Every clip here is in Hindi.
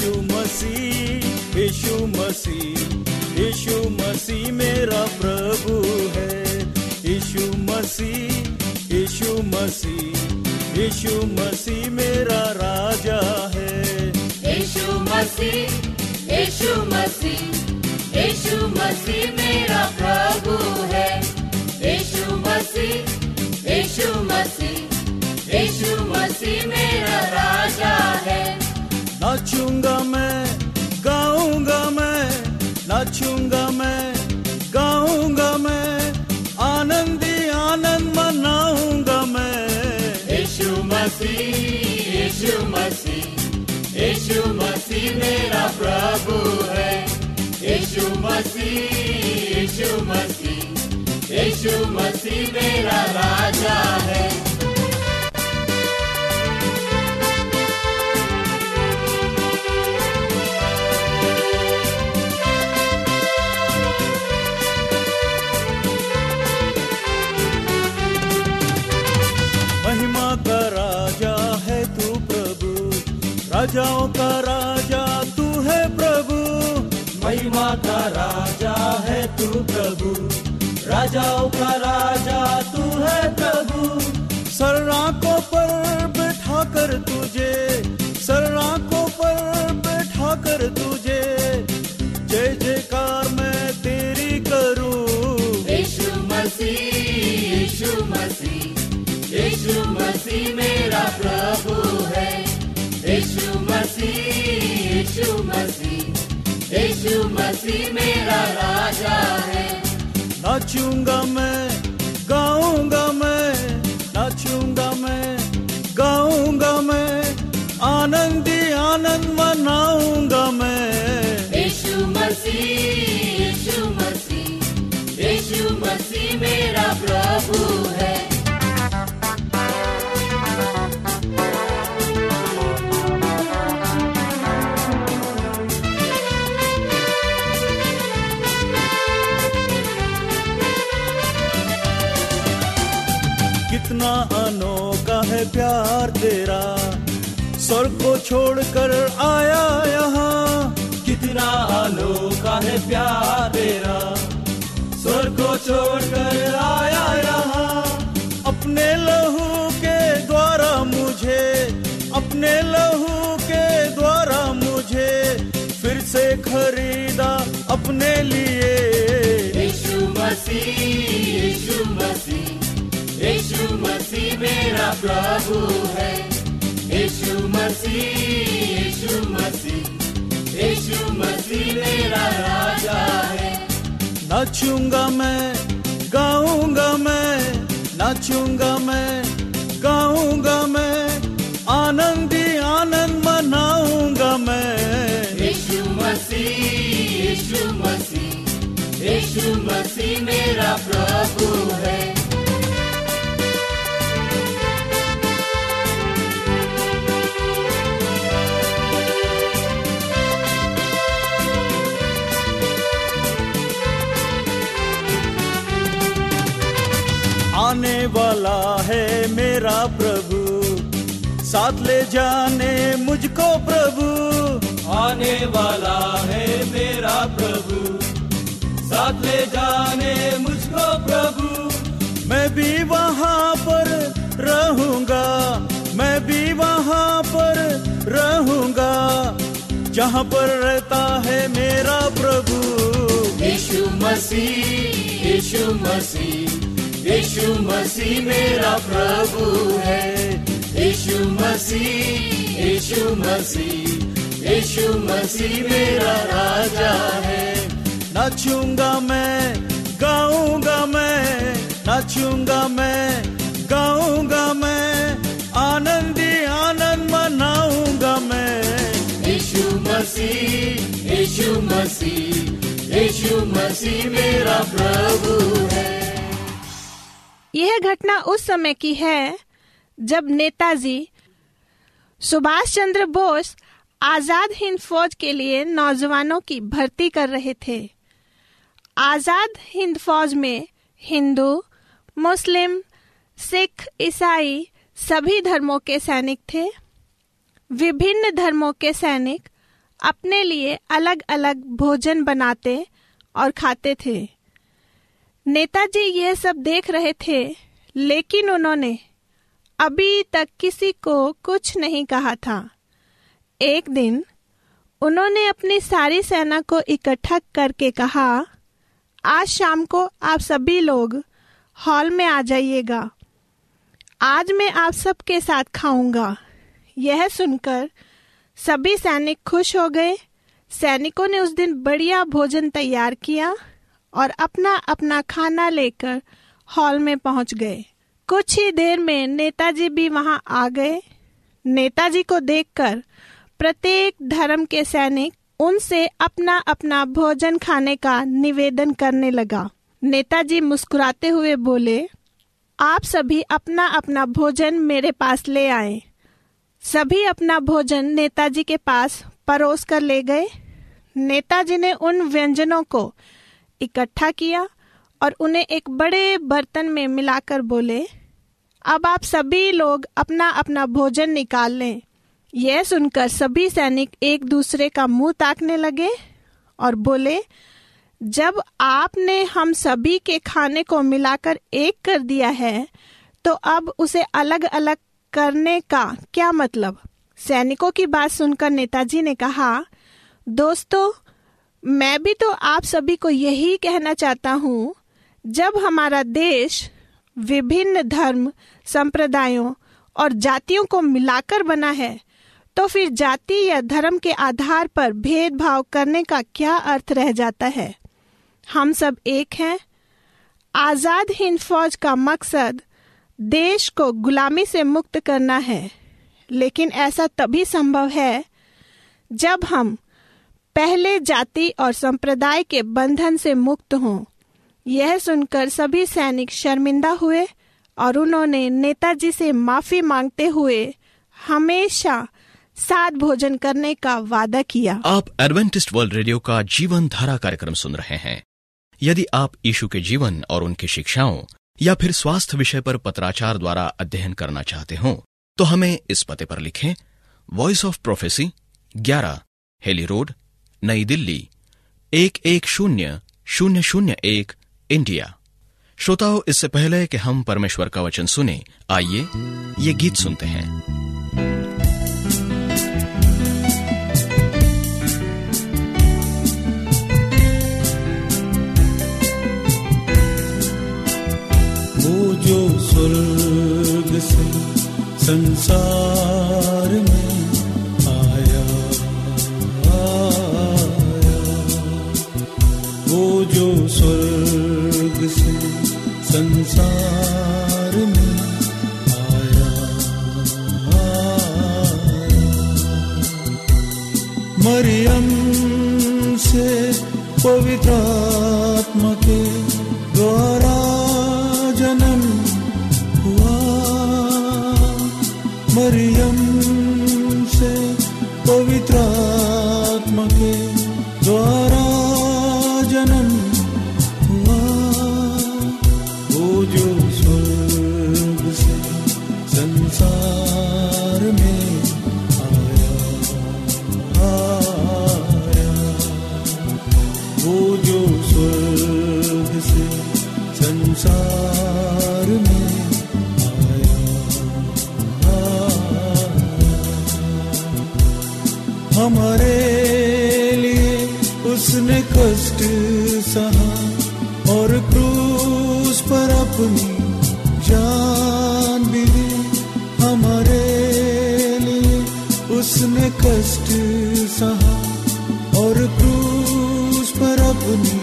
यीशु मसीह यीशु मसीह यीशु मसीह मेरा प्रभु है। यीशु मसीह यीशु मसीह यीशु मसीह मेरा राजा है। यीशु मसीह यीशु मसीह यीशु मसीह मेरा प्रभु है। यीशु मसीह यीशु मसीह, यीशु नाचूँगा मैं, गाऊँगा मैं, नाचूँगा मैं, गाऊँगा मैं, आनंदी आनंद मनाऊँगा मैं। यीशु मसीह यीशु मसीह यीशु मसीह मेरा प्रभु है। यीशु मसीह यीशु मसीह यीशु मसीह मेरा राजा है। राजाओं का राजा तू है प्रभु। महिमा का राजा है तू प्रभु। राजाओं का राजा तू है प्रभु। सर्राकों पर बैठा कर तुझे, सर्राकों पर बैठा कर तुझे। जय जयकार मैं तेरी करूँ। यीशु मसीह यीशु मसीह यीशु मसीह मेरा प्रभु है। मसीह मेरा राजा है। नाचूँगा मैं, गाऊँगा मैं, नाचूँगा मैं, गाऊँगा मैं, आनंदी, आनंद मनाऊँगा मैं। प्यार तेरा। स्वर्ग को छोड़कर आया यहाँ। कितना अनोखा है प्यार तेरा। स्वर्ग को छोड़कर आया यहाँ। अपने लहू के द्वारा मुझे, अपने लहू के द्वारा मुझे फिर से खरीदा अपने लिए। मसीह। मेरा प्रभु है। यीशु मसीह यीशु मसीह यीशु मसीह मेरा राजा है। नाचूँगा मैं गाऊँगा मैं नाचूँगा मैं गाऊँगा मैं आनंदी आनंद मनाऊँगा मैं। यीशु मसीह यीशु मसीह यीशु मसीह मेरा प्रभु है। वाला है मेरा प्रभु। साथ ले जाने मुझको प्रभु। आने वाला है मेरा प्रभु। साथ ले जाने मुझको प्रभु। मैं भी वहाँ पर रहूँगा। मैं भी वहाँ पर रहूँगा। जहाँ पर रहता है मेरा प्रभु। यीशु मसीह यीशु मसीह। यीशु मसीह मेरा प्रभु है। यीशु मसीह यीशु मसीह यीशु मसीह मेरा राजा है। नाचूँगा मैं, गाऊँगा मैं, नाचूँगा मैं, गाऊँगा मैं, आनंदी आनंद मनाऊँगा मैं। यीशु मसीह यीशु मसीह यीशु मसीह मेरा प्रभु है। यह घटना उस समय की है जब नेताजी सुभाष चंद्र बोस आज़ाद हिंद फौज के लिए नौजवानों की भर्ती कर रहे थे। आज़ाद हिंद फौज में हिंदू, मुस्लिम, सिख, ईसाई सभी धर्मों के सैनिक थे। विभिन्न धर्मों के सैनिक अपने लिए अलग अलग भोजन बनाते और खाते थे। नेताजी यह सब देख रहे थे, लेकिन उन्होंने अभी तक किसी को कुछ नहीं कहा था। एक दिन उन्होंने अपनी सारी सेना को इकट्ठा करके कहा, आज शाम को आप सभी लोग हॉल में आ जाइएगा। आज मैं आप सबके साथ खाऊँगा। यह सुनकर सभी सैनिक खुश हो गए। सैनिकों ने उस दिन बढ़िया भोजन तैयार किया। और अपना अपना खाना लेकर हॉल में पहुँच गए। कुछ ही देर में नेताजी भी वहाँ आ गए। नेताजी को देखकर प्रत्येक धर्म के सैनिक उनसे अपना अपना भोजन खाने का निवेदन करने लगा। नेताजी मुस्कुराते हुए बोले, आप सभी अपना अपना भोजन मेरे पास ले आए। सभी अपना भोजन नेताजी के पास परोस कर ले गए। नेताजी ने उन व्यंजनों को इकट्ठा किया और उन्हें एक बड़े बर्तन में मिलाकर बोले, अब आप सभी लोग अपना अपना भोजन निकाल लें। यह सुनकर सभी सैनिक एक दूसरे का मुँह ताकने लगे और बोले, जब आपने हम सभी के खाने को मिलाकर एक कर दिया है तो अब उसे अलग अलग करने का क्या मतलब? सैनिकों की बात सुनकर नेताजी ने कहा, दोस्तों मैं भी तो आप सभी को यही कहना चाहता हूँ, जब हमारा देश विभिन्न धर्म, संप्रदायों और जातियों को मिलाकर बना है तो फिर जाति या धर्म के आधार पर भेदभाव करने का क्या अर्थ रह जाता है? हम सब एक हैं। आज़ाद हिंद फौज का मकसद देश को गुलामी से मुक्त करना है, लेकिन ऐसा तभी संभव है जब हम पहले जाति और संप्रदाय के बंधन से मुक्त हों। यह सुनकर सभी सैनिक शर्मिंदा हुए और उन्होंने नेताजी से माफ़ी मांगते हुए हमेशा साथ भोजन करने का वादा किया। आप एडवेंटिस्ट वर्ल्ड रेडियो का जीवन धारा कार्यक्रम सुन रहे हैं। यदि आप यीशु के जीवन और उनकी शिक्षाओं या फिर स्वास्थ्य विषय पर पत्राचार द्वारा अध्ययन करना चाहते हो तो हमें इस पते पर लिखें voice of prophecy 11 Hailey road नई दिल्ली, एक एक शून्य शून्य शून्य एक, इंडिया। श्रोताओं, इससे पहले कि हम परमेश्वर का वचन सुने, आइए ये गीत सुनते हैं। जो स्वर्ग से संसार में आया लिए उसने कष्ट सहा और क्रूस पर अपनी जान भी दी। हमारे लिए उसने कष्ट सहा और क्रूस पर अपनी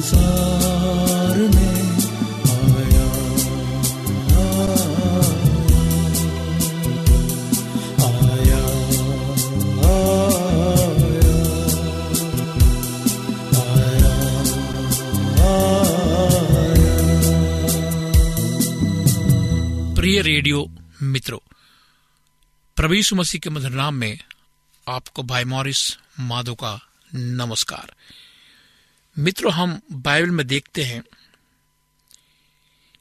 संसार में प्रिय रेडियो मित्रों प्रवीषु मसीह के मधुर नाम में आपको भाई मॉरिस माधो का नमस्कार। मित्रों, हम बाइबल में देखते हैं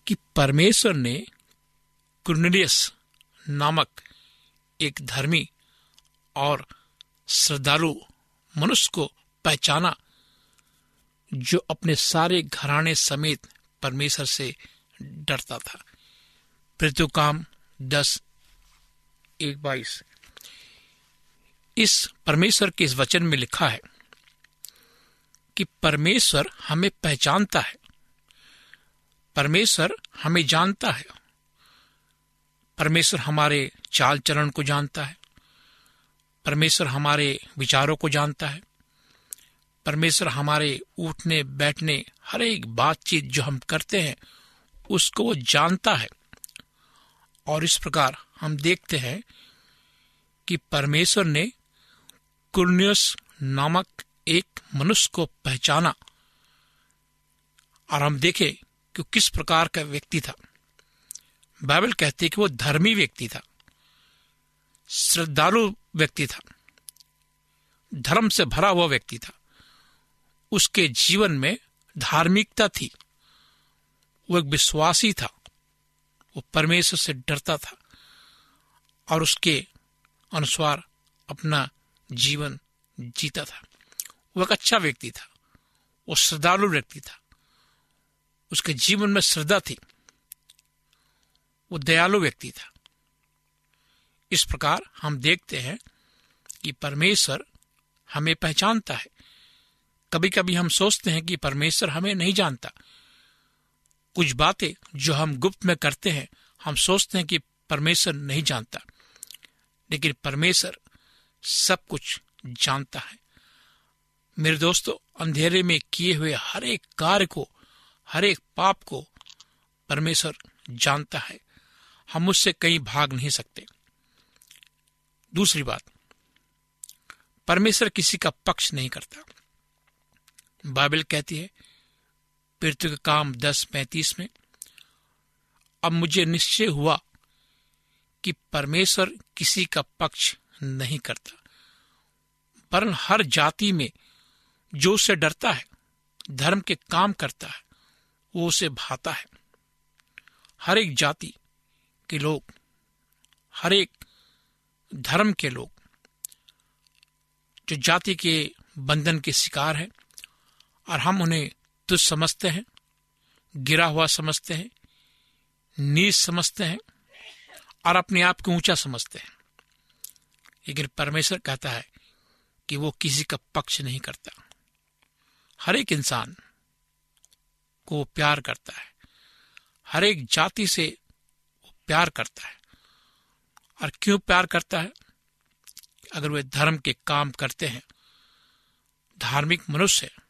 कि परमेश्वर ने कुर्नेलियस नामक एक धर्मी और श्रद्धालु मनुष्य को पहचाना, जो अपने सारे घराने समेत परमेश्वर से डरता था। पृथ्वी काम दस, एक बाईस। इस परमेश्वर के इस वचन में लिखा है कि परमेश्वर हमें पहचानता है। परमेश्वर हमें जानता है। परमेश्वर हमारे चाल चलन को जानता है। परमेश्वर हमारे विचारों को जानता है। परमेश्वर हमारे उठने, बैठने, हर एक बातचीत जो हम करते हैं, उसको वो जानता है। और इस प्रकार हम देखते हैं कि परमेश्वर ने कुर्नियस नामक एक मनुष्य को पहचाना। और हम देखें कि किस प्रकार का व्यक्ति था। बाइबल कहती कि वो धर्मी व्यक्ति था। श्रद्धालु व्यक्ति था। धर्म से भरा हुआ व्यक्ति था। उसके जीवन में धार्मिकता थी। वो एक विश्वासी था। वो परमेश्वर से डरता था। और उसके अनुसार अपना जीवन जीता था। वो एक अच्छा व्यक्ति था। वो श्रद्धालु व्यक्ति था। उसके जीवन में श्रद्धा थी। वो दयालु व्यक्ति था। इस प्रकार हम देखते हैं कि परमेश्वर हमें पहचानता है। कभी कभी हम सोचते हैं कि परमेश्वर हमें नहीं जानता। कुछ बातें जो हम गुप्त में करते हैं, हम सोचते हैं कि परमेश्वर नहीं जानता। लेकिन परमेश्वर सब कुछ जानता है। मेरे दोस्तों, अंधेरे में किए हुए हर एक कार्य को, हर एक पाप को परमेश्वर जानता है। हम उससे कहीं भाग नहीं सकते। दूसरी बात, परमेश्वर किसी का पक्ष नहीं करता। बाइबल कहती है, पृथ्वी का काम दस पैंतीस में, अब मुझे निश्चय हुआ कि परमेश्वर किसी का पक्ष नहीं करता। वरन हर जाति में जो उसे डरता है, धर्म के काम करता है, वो उसे भाता है। हर एक जाति के लोग, हर एक धर्म के लोग, जो जाति के बंधन के शिकार हैं, और हम उन्हें तुझ समझते हैं, गिरा हुआ समझते हैं, नीच समझते हैं, और अपने आप को ऊँचा समझते हैं। लेकिन परमेश्वर कहता है कि वो किसी का पक्ष नहीं करता। हर एक इंसान को प्यार करता है। हर एक जाति से वो प्यार करता है। और क्यों प्यार करता है? अगर वे धर्म के काम करते हैं धार्मिक मनुष्य है,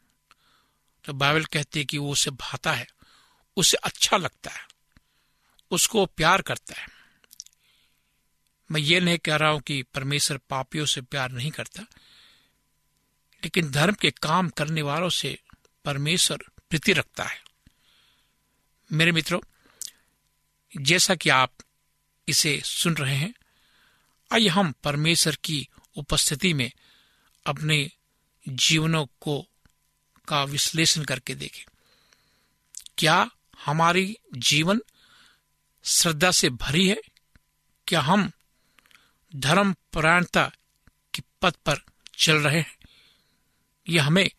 तो बाइबल कहती है कि वो उसे भाता है उसे अच्छा लगता है उसको प्यार करता है। मैं ये नहीं कह रहा हूँ कि परमेश्वर पापियों से प्यार नहीं करता लेकिन धर्म के काम करने वालों से परमेश्वर प्रीति रखता है। मेरे मित्रों, जैसा कि आप इसे सुन रहे हैं, आइए हम परमेश्वर की उपस्थिति में अपने जीवनों को, का विश्लेषण करके देखें। क्या हमारी जीवन श्रद्धा से भरी है? क्या हम धर्म परायणता के पद पर चल रहे हैं? यह हमें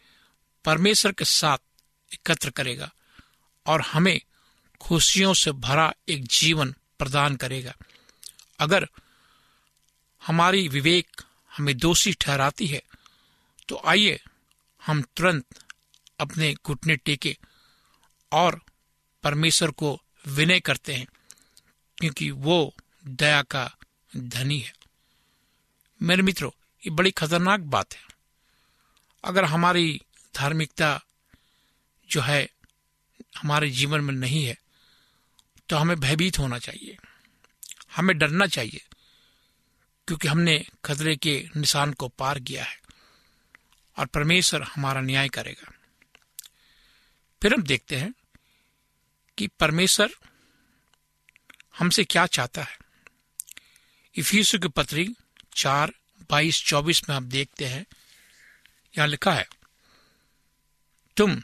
परमेश्वर के साथ एकत्र करेगा और हमें खुशियों से भरा एक जीवन प्रदान करेगा। अगर हमारी विवेक हमें दोषी ठहराती है तो आइए हम तुरंत अपने घुटने टेके और परमेश्वर को विनय करते हैं, क्योंकि वो दया का धनी है। मेरे मित्रों, ये बड़ी खतरनाक बात है। अगर हमारी धार्मिकता जो है हमारे जीवन में नहीं है तो हमें भयभीत होना चाहिए। हमें डरना चाहिए, क्योंकि हमने खतरे के निशान को पार किया है और परमेश्वर हमारा न्याय करेगा। फिर हम देखते हैं कि परमेश्वर हमसे क्या चाहता है। इफीसु की पत्री चार, बाईस, चौबीस में हम देखते हैं यहाँ लिखा है, तुम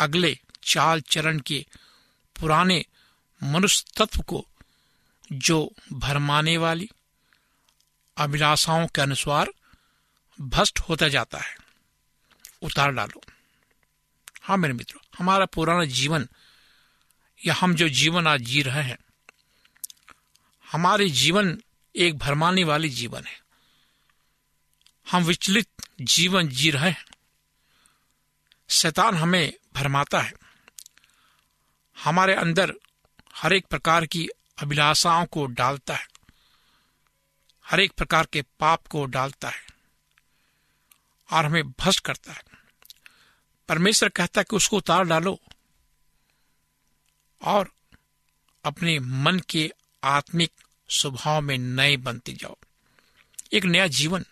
अगले चाल चरण के पुराने मनुष्य तत्व को जो भरमाने वाली अभिलाषाओं के अनुसार भ्रष्ट होता जाता है, उतार डालो। हाँ मेरे मित्रों, हमारा पुराना जीवन या हम जो जीवन आज जी रहे हैं, हमारे जीवन एक भरमाने वाली जीवन है। हम विचलित जीवन जी रहे हैं। शैतान हमें भरमाता है। हमारे अंदर हर एक प्रकार की अभिलाषाओं को डालता है। हर एक प्रकार के पाप को डालता है और हमें भ्रष्ट करता है। परमेश्वर कहता है कि उसको उतार डालो और अपने मन के आत्मिक स्वभाव में नए बनते जाओ। एक नया जीवन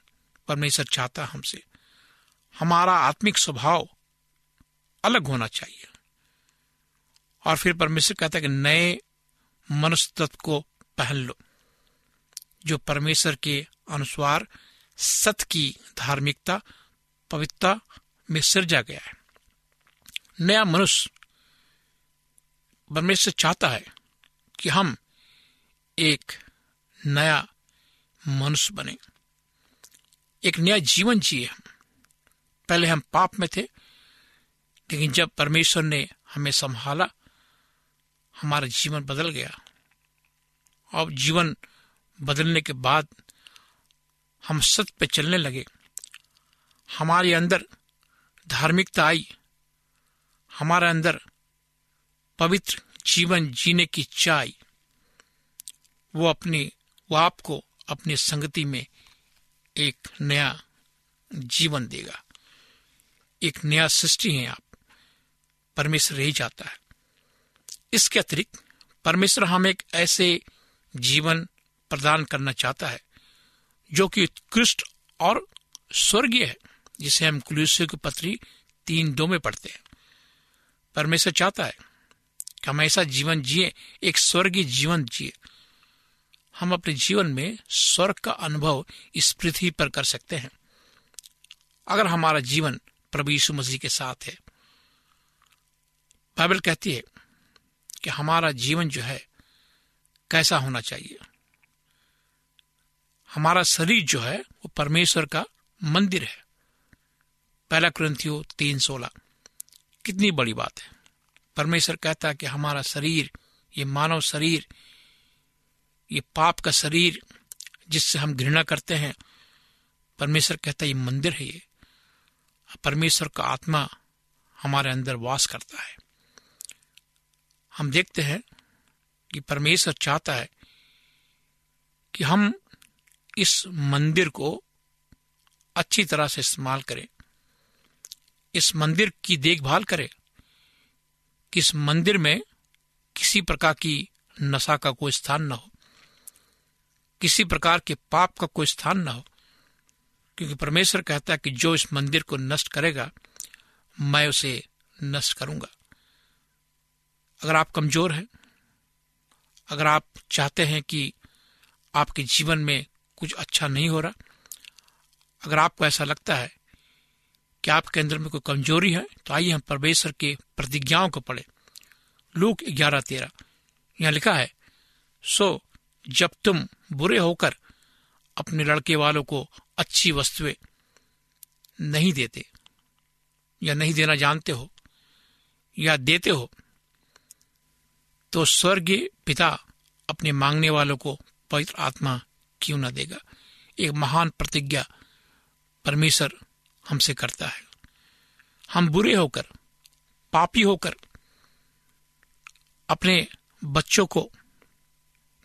परमेश्वर चाहता हमसे। हमारा आत्मिक स्वभाव अलग होना चाहिए। और फिर परमेश्वर कहता है कि नए मनुष्य तत्व को पहन लो, जो परमेश्वर के अनुसार सत्य की धार्मिकता, पवित्रता में सिरजा गया है। नया मनुष्य परमेश्वर चाहता है कि हम एक नया मनुष्य बने। एक नया जीवन जिए। हम पहले हम पाप में थे, लेकिन जब परमेश्वर ने हमें संभाला, हमारा जीवन बदल गया। और जीवन बदलने के बाद हम सत्य पे चलने लगे। हमारे अंदर धार्मिकता आई। हमारे अंदर पवित्र जीवन जीने की चाय वो अपने वो आपको अपनी संगति में एक नया जीवन देगा। एक नया सृष्टि है आप। परमेश्वर यही चाहता है। इसके अतिरिक्त परमेश्वर हम एक ऐसे जीवन प्रदान करना चाहता है, जो कि उत्कृष्ट और स्वर्गीय है, जिसे हम कुलूसियों की पत्री तीन दो में पढ़ते हैं। परमेश्वर चाहता है कि हम ऐसा जीवन जिए, एक स्वर्गीय जीवन जिए। हम अपने जीवन में स्वर्ग का अनुभव इस पृथ्वी पर कर सकते हैं। अगर हमारा जीवन प्रभु यीशु मसीह के साथ है। बाइबल कहती है कि हमारा जीवन जो है, कैसा होना चाहिए? हमारा शरीर जो है, वो परमेश्वर का मंदिर है। पहला क्रंथियो तीन सोलह। कितनी बड़ी बात है। परमेश्वर कहता है कि हमारा शरीर, ये मानव शरीर ये पाप का शरीर जिससे हम घृणा करते हैं, परमेश्वर कहता है, ये मंदिर है ये। परमेश्वर का आत्मा हमारे अंदर वास करता है। हम देखते हैं कि परमेश्वर चाहता है कि हम इस मंदिर को अच्छी तरह से इस्तेमाल करें, इस मंदिर की देखभाल करें, कि इस मंदिर में किसी प्रकार की नशा का कोई स्थान न हो। किसी प्रकार के पाप का कोई स्थान न हो। क्योंकि परमेश्वर कहता है कि जो इस मंदिर को नष्ट करेगा, मैं उसे नष्ट करूँगा। अगर आप कमज़ोर हैं, अगर आप चाहते हैं कि आपके जीवन में कुछ अच्छा नहीं हो रहा, अगर आपको ऐसा लगता है कि आपके अंदर में कोई कमज़ोरी है तो आइए हम परमेश्वर के प्रतिज्ञाओं को पढ़े। लूक ग्यारह तेरह। यहाँ लिखा है, सो जब तुम बुरे होकर अपने लड़के वालों को अच्छी वस्तुएँ नहीं देते, या नहीं देना जानते हो, या देते हो तो स्वर्गीय पिता अपने मांगने वालों को पवित्र आत्मा क्यों ना देगा? एक महान प्रतिज्ञा परमेश्वर हमसे करता है। हम बुरे होकर, पापी होकर अपने बच्चों को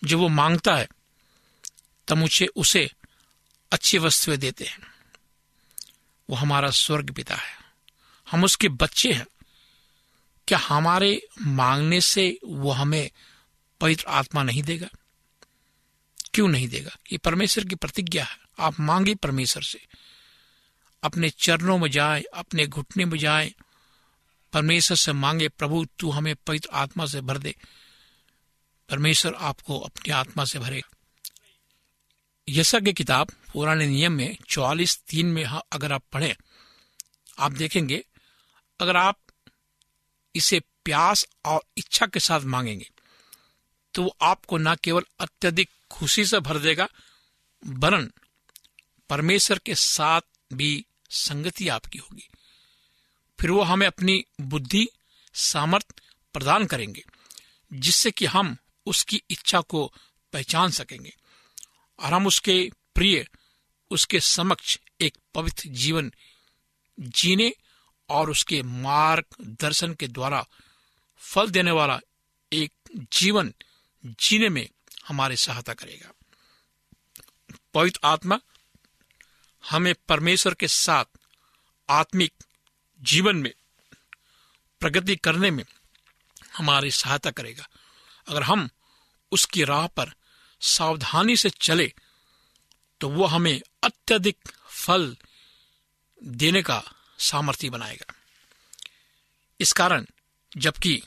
जो वो माँगता है तब मुझे उसे अच्छी वस्तुएँ देते हैं। वो हमारा स्वर्ग पिता है। हम उसके बच्चे हैं। क्या हमारे मांगने से वो हमें पवित्र आत्मा नहीं देगा? क्यों नहीं देगा? ये परमेश्वर की प्रतिज्ञा है। आप मांगे परमेश्वर से। अपने चरणों में जाए, अपने घुटने में जाए। परमेश्वर से मांगे, प्रभु, तू हमें पवित्र आत्मा से भर दे। परमेश्वर आपको अपनी आत्मा से भरेगा। यशा की किताब पुराने नियम में चौवालीस तीन में अगर आप पढ़ें, आप देखेंगे, अगर आप इसे प्यास और इच्छा के साथ मांगेंगे तो वो आपको न केवल अत्यधिक खुशी से भर देगा वरन परमेश्वर के साथ भी संगति आपकी होगी। फिर वो हमें अपनी बुद्धि, सामर्थ प्रदान करेंगे, जिससे कि हम उसकी इच्छा को पहचान सकेंगे। और हम उसके प्रिय, उसके समक्ष एक पवित्र जीवन जीने और उसके मार्ग दर्शन के द्वारा फल देने वाला एक जीवन जीने में हमारी सहायता करेगा। पवित्र आत्मा हमें परमेश्वर के साथ आत्मिक जीवन में, प्रगति करने में हमारी सहायता करेगा। अगर हम उसकी राह पर सावधानी से चले तो वो हमें अत्यधिक फल देने का सामर्थ्य बनाएगा। इस कारण, जबकि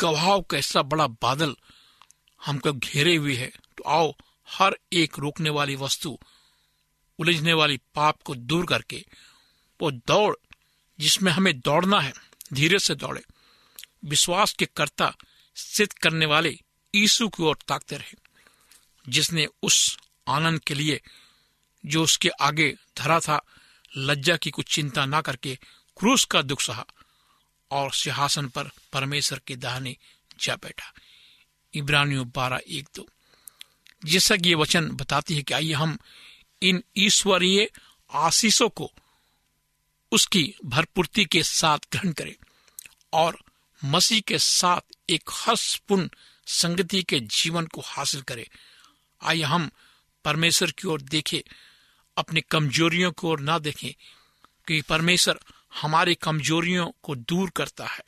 गवाह का ऐसा बड़ा बादल हमको घेरे हुए है तो आओ हर एक रोकने वाली वस्तु, उलझने वाली पाप को दूर करके, वो दौड़ जिसमें हमें दौड़ना है, धीरे से दौड़े। विश्वास के कर्ता सिद्ध करने वाले यीशु की ओर ताकते रहे। जिसने उस आनंद के लिए जो उसके आगे धरा था, लज्जा की कुछ चिंता ना करके क्रूस का दुख सहा और सिंहासन पर परमेश्वर के दाहने जा बैठा। इब्रानियों बारह एक दो। जैसा कि ये वचन बताती है कि आइए हम इन ईश्वरीय आशीषों को उसकी भरपूर्ति के साथ ग्रहण करें और मसीह के साथ एक हर्षपूर्ण संगति के जीवन को हासिल करें। आइए हम परमेश्वर की ओर देखें, अपनी कमजोरियों की ओर ना देखें, क्योंकि परमेश्वर हमारी कमजोरियों को दूर करता है।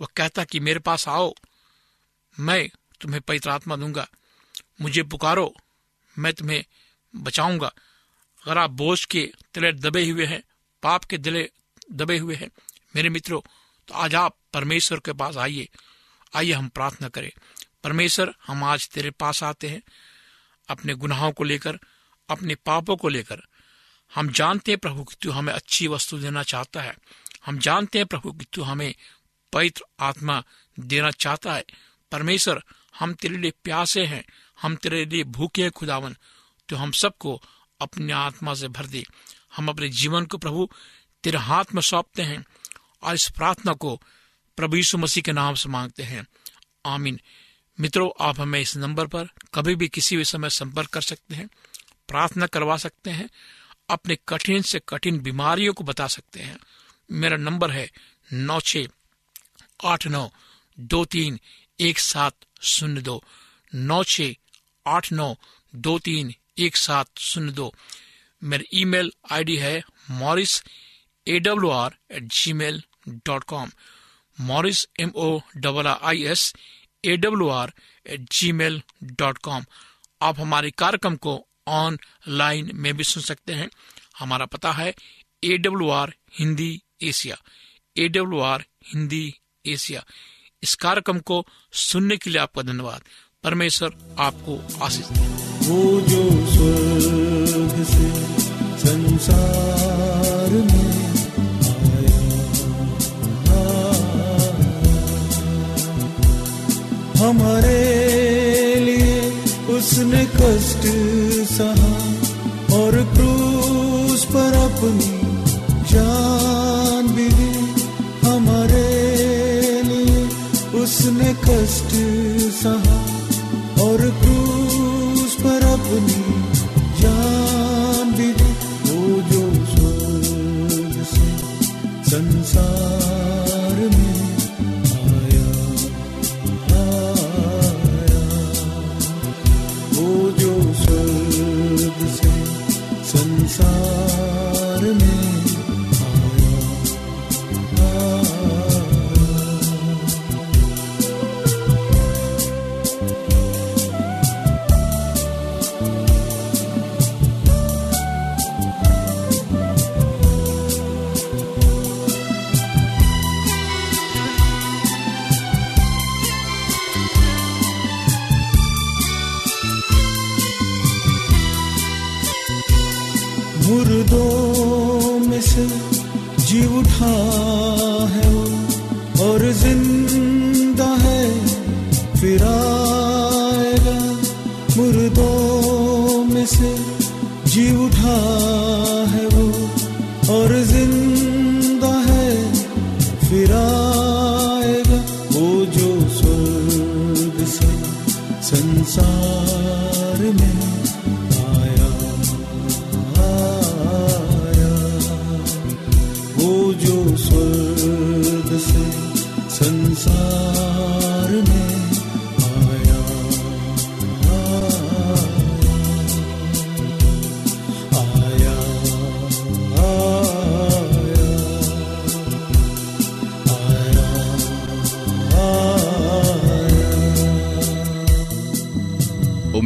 वह कहता कि मेरे पास आओ, मैं तुम्हें पवित्र आत्मा दूँगा, मुझे पुकारो, मैं तुम्हें बचाऊँगा। अगर आप बोझ के तले दबे हुए हैं, पाप के दिले दबे हुए हैं, मेरे मित्रों तो आज आप परमेश्वर के पास आइए आइए हम प्रार्थना करें। परमेश्वर, हम आज तेरे पास आते हैं। अपने गुनाहों को लेकर, अपने पापों को लेकर। हम जानते हैं प्रभु कि तू हमें अच्छी वस्तु देना चाहता है। हम जानते हैं प्रभु कि तू हमें पवित्र आत्मा देना चाहता है। परमेश्वर, हम तेरे लिए प्यासे हैं। हम तेरे लिए भूखे हैं, खुदावन। तो हम सबको अपने आत्मा से भर दे। हम अपने जीवन को प्रभु तेरे हाथ में सौंपते हैं और इस प्रार्थना को प्रभु यीशु मसीह के नाम से मांगते हैं। आमीन। मित्रों, आप हमें इस नंबर पर कभी भी किसी भी समय संपर्क कर सकते हैं, प्रार्थना करवा सकते हैं, अपने कठिन से कठिन बीमारियों को बता सकते हैं। मेरा नंबर है नौ छ आठ नौ दो तीन एक सात शून्य दो। नौ छ आठ नौ दो तीन एक सात शून्य दो। मेरी ईमेल आईडी है Morris A W R at Gmail dot com Morris M O double I S A W R at Gmail dot com आप हमारे कार्यक्रम को ऑनलाइन में भी सुन सकते हैं। हमारा पता है A W R Hindi Asia. A W R Hindi Asia. इस कार्यक्रम को सुनने के लिए आपका धन्यवाद। परमेश्वर आपको आशीष दे। वो जो स्वर्ग से संसार में हमारे लिए उसने कष्ट सहा और क्रूस पर अपनी जान भी दी। हमारे लिए उसने कष्ट सहा और क्रूस पर अपनी मुर्दों में से जी उठा है वो और ज़िंदा है फिर